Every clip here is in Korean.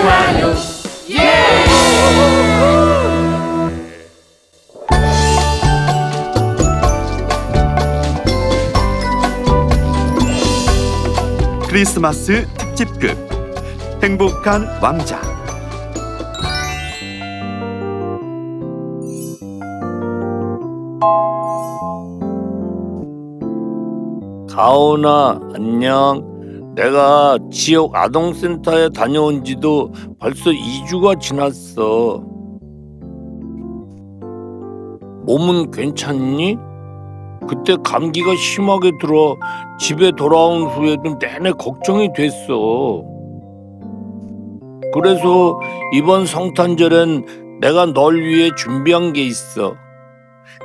구독하기 좋아요 크리스마스 특집극 행복한 왕자. 가온아 안녕 내가 지역 아동센터에 다녀온 지도 벌써 2주가 지났어 몸은 괜찮니? 그때 감기가 심하게 들어 집에 돌아온 후에도 내내 걱정이 됐어 그래서 이번 성탄절엔 내가 널 위해 준비한 게 있어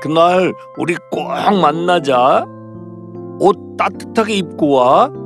그날 우리 꼭 만나자 옷 따뜻하게 입고 와.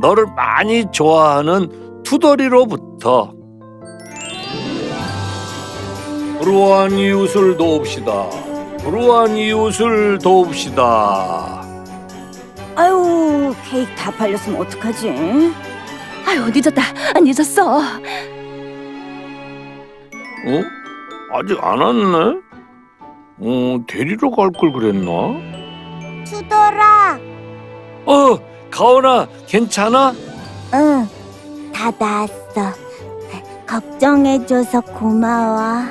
너를 많이 좋아하는 투덜이로부터. 불우한 이웃을 도웁시다. 불우한 이웃을 도웁시다. 아유 케이크 다 팔렸으면 어떡하지? 아유 늦었다 늦었어 어? 아직 안 왔네? 어, 데리러 갈 걸 그랬나? 투덜아 어, 가온아, 괜찮아? 응 다 나았어 걱정해줘서 고마워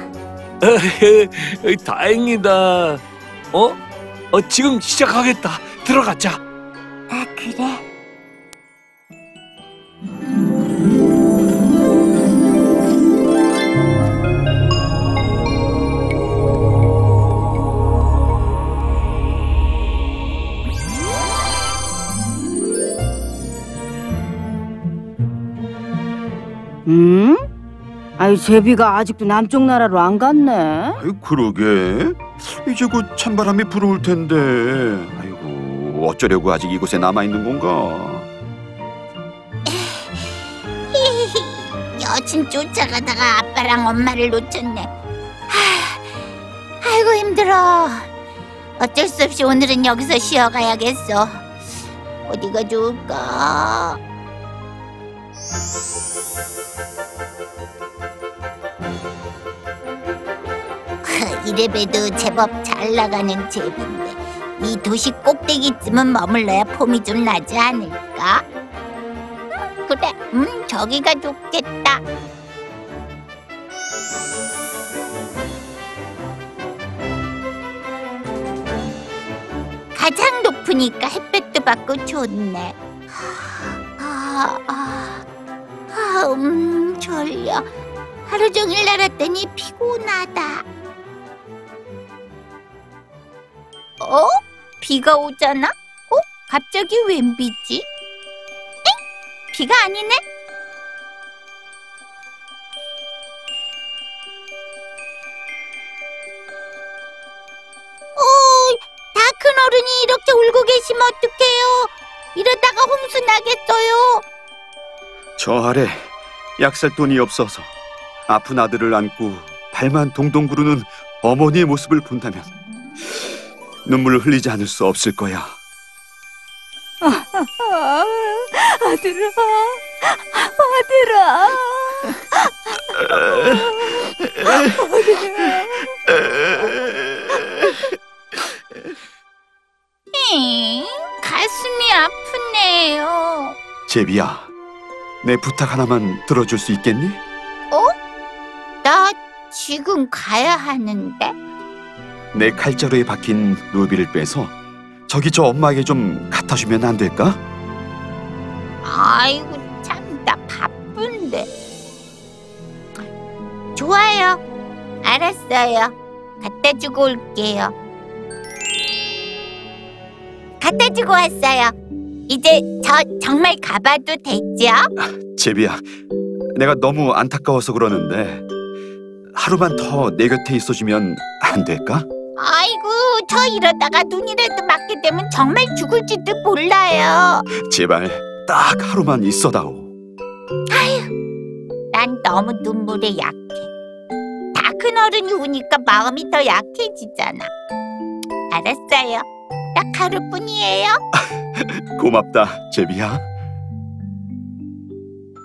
다행이다. 어? 어, 지금 시작하겠다. 들어가자. 아 그래 아이 제비가 아직도 남쪽 나라로 안 갔네. 아이 그러게 이제 곧 찬바람이 불어올 텐데 아이고 어쩌려고 아직 이곳에 남아 있는 건가 여친 쫓아가다가 아빠랑 엄마를 놓쳤네. 하, 아이고 힘들어. 어쩔 수 없이 오늘은 여기서 쉬어가야겠어. 어디가 좋을까? 이래봬도 제법 잘 나가는 제비인데 이 도시 꼭대기쯤은 머물러야 폼이 좀 나지 않을까? 음, 그래, 음 저기가 좋겠다. 가장 높으니까 햇볕도 받고 좋네. 아, 아, 아, 음, 졸려. 하루 종일 날았더니 피곤하다. 어? 비가 오잖아? 어? 갑자기 웬 비지? 엥? 비가 아니네? 오, 다 큰 어른이 이렇게 울고 계시면 어떡해요? 이러다가 홍수 나겠어요. 저 아래 약살 돈이 없어서 아픈 아들을 안고 발만 동동 구르는 어머니의 모습을 본다면 눈물을 흘리지 않을 수 없을 거야 아, 아들아 아들아 엥, 가슴이 아프네요. 제비야 내 부탁 하나만 들어줄 수 있겠니? 어? 나 지금 가야 하는데? 내 칼자루에 박힌 루비를 빼서 저기 저 엄마에게 좀 갖다 주면 안 될까? 아이고 참 나 바쁜데. 좋아요. 알았어요. 갖다 주고 올게요. 갖다 주고 왔어요. 이제 저 정말 가봐도 되죠? 제비야, 내가 너무 안타까워서 그러는데 하루만 더 내 곁에 있어주면 안 될까? 아이고 저 이러다가 눈이라도 맞게 되면 정말 죽을지도 몰라요. 제발 딱 하루만 있어다오. 난 너무 눈물에 약해. 다 큰 어른이 우니까 마음이 더 약해지잖아. 알았어요. 딱 하루뿐이에요. 고맙다, 제비야.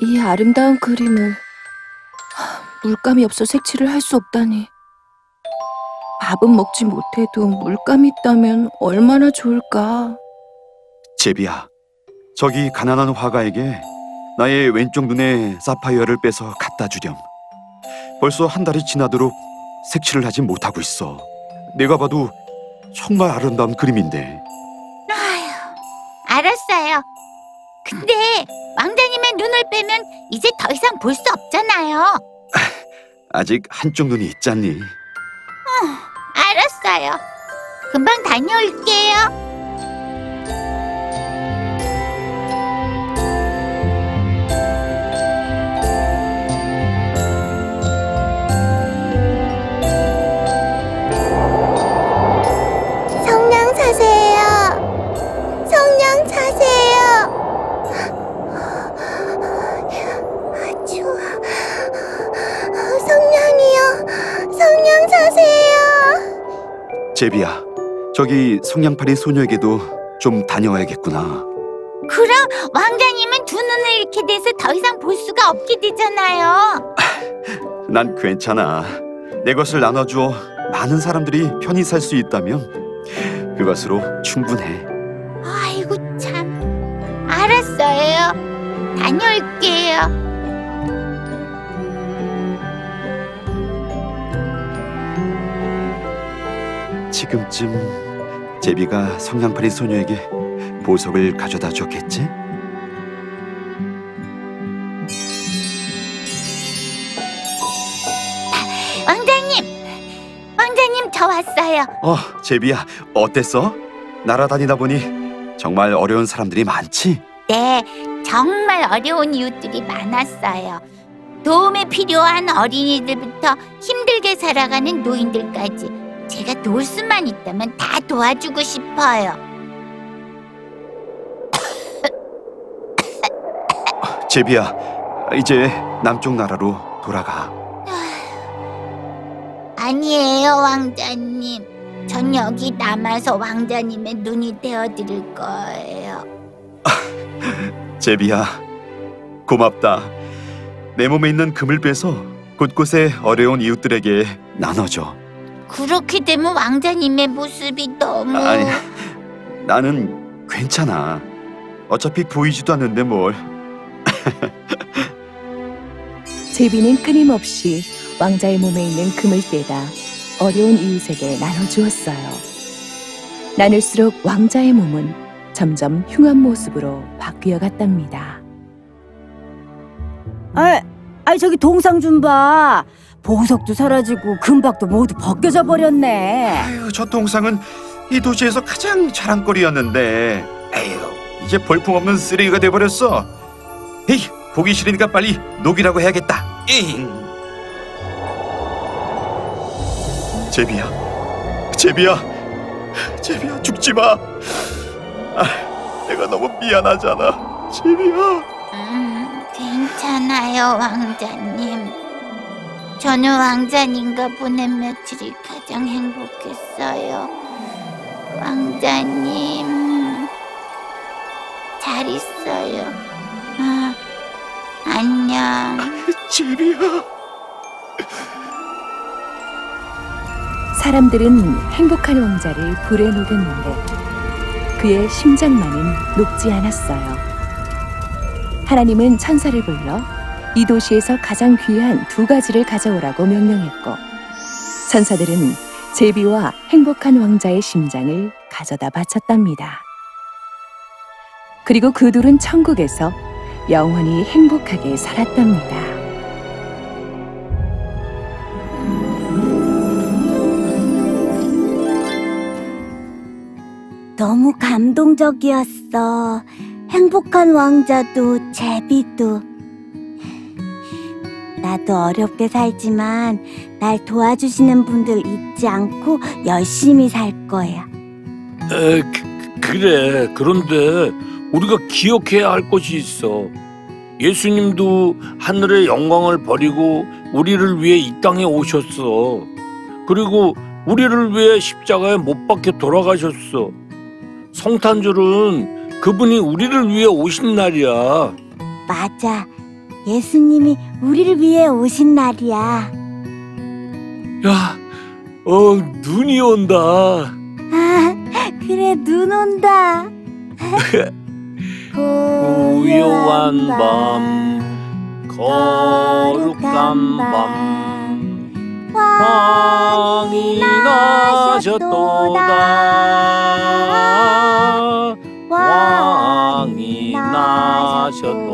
이 아름다운 그림을 물감이 없어 색칠을 할 수 없다니. 밥은 먹지 못해도 물감이 있다면 얼마나 좋을까. 제비야, 저기 가난한 화가에게 나의 왼쪽 눈에 사파이어를 빼서 갖다 주렴. 벌써 한 달이 지나도록 색칠을 하지 못하고 있어. 내가 봐도 정말 아름다운 그림인데. 아휴, 알았어요. 근데 왕자님의 눈을 빼면 이제 더 이상 볼 수 없잖아요. 아직 한쪽 눈이 있잖니. 알았어요. 금방 다녀올게요. 제비야, 저기 성냥팔이 소녀에게도 좀 다녀와야겠구나. 그럼 왕자님은 두 눈을 잃게 돼서 더 이상 볼 수가 없게 되잖아요. 난 괜찮아. 내 것을 나눠주어 많은 사람들이 편히 살 수 있다면 그것으로 충분해. 아이고 참. 알았어요. 다녀올게요. 지금쯤 제비가 성냥팔이 소녀에게 보석을 가져다 줬겠지? 왕자님, 왕자님 저 왔어요. 어, 제비야, 어땠어? 날아다니다 보니 정말 어려운 사람들이 많지? 네, 정말 어려운 이웃들이 많았어요. 도움이 필요한 어린이들부터 힘들게 살아가는 노인들까지 제가 도울 수만 있다면 다 도와주고 싶어요. 제비야, 이제 남쪽 나라로 돌아가. 아니에요, 왕자님. 전 여기 남아서 왕자님의 눈이 되어드릴 거예요. 제비야, 고맙다. 내 몸에 있는 금을 빼서 곳곳에 어려운 이웃들에게 나눠줘. 그렇게 되면 왕자님의 모습이 너무... 아니, 나는 괜찮아. 어차피 보이지도 않는데 뭘. 제비는 끊임없이 왕자의 몸에 있는 금을 떼다 어려운 이웃에게 나눠주었어요. 나눌수록 왕자의 몸은 점점 흉한 모습으로 바뀌어 갔답니다. 아, 아 저기 동상 좀 봐. 보석도 사라지고 금박도 모두 벗겨져 버렸네. 아유, 저 동상은 이 도시에서 가장 자랑거리였는데, 에휴, 이제 볼품없는 쓰레기가 돼버렸어. 에이, 보기 싫으니까 빨리 녹이라고 해야겠다. 에잉. 제비야, 제비야, 제비야, 죽지 마. 아, 내가 너무 미안하잖아, 제비야. 음, 괜찮아요, 왕자님. 저는 왕자님과 보낸 며칠이 가장 행복했어요. 왕자님, 잘 있어요. 아, 안녕. 제비야. 사람들은 행복한 왕자를 불에 녹였는데 그의 심장만은 녹지 않았어요. 하나님은 천사를 불러 이 도시에서 가장 귀한 두 가지를 가져오라고 명령했고 천사들은 제비와 행복한 왕자의 심장을 가져다 바쳤답니다. 그리고 그 둘은 천국에서 영원히 행복하게 살았답니다. 너무 감동적이었어. 행복한 왕자도 제비도. 나도 어렵게 살지만 날 도와주시는 분들 잊지 않고 열심히 살 거야. 에, 그, 그래. 그런데 우리가 기억해야 할 것이 있어. 예수님도 하늘의 영광을 버리고 우리를 위해 이 땅에 오셨어. 그리고 우리를 위해 십자가에 못 박혀 돌아가셨어. 성탄절은 그분이 우리를 위해 오신 날이야. 맞아. 예수님이 우리를 위해 오신 날이야. 야, 어 눈이 온다. 아, 그래, 눈 온다. 고요한 밤, 거룩한 밤, 왕이 나셨도다. 왕이 나셨도다.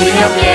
좋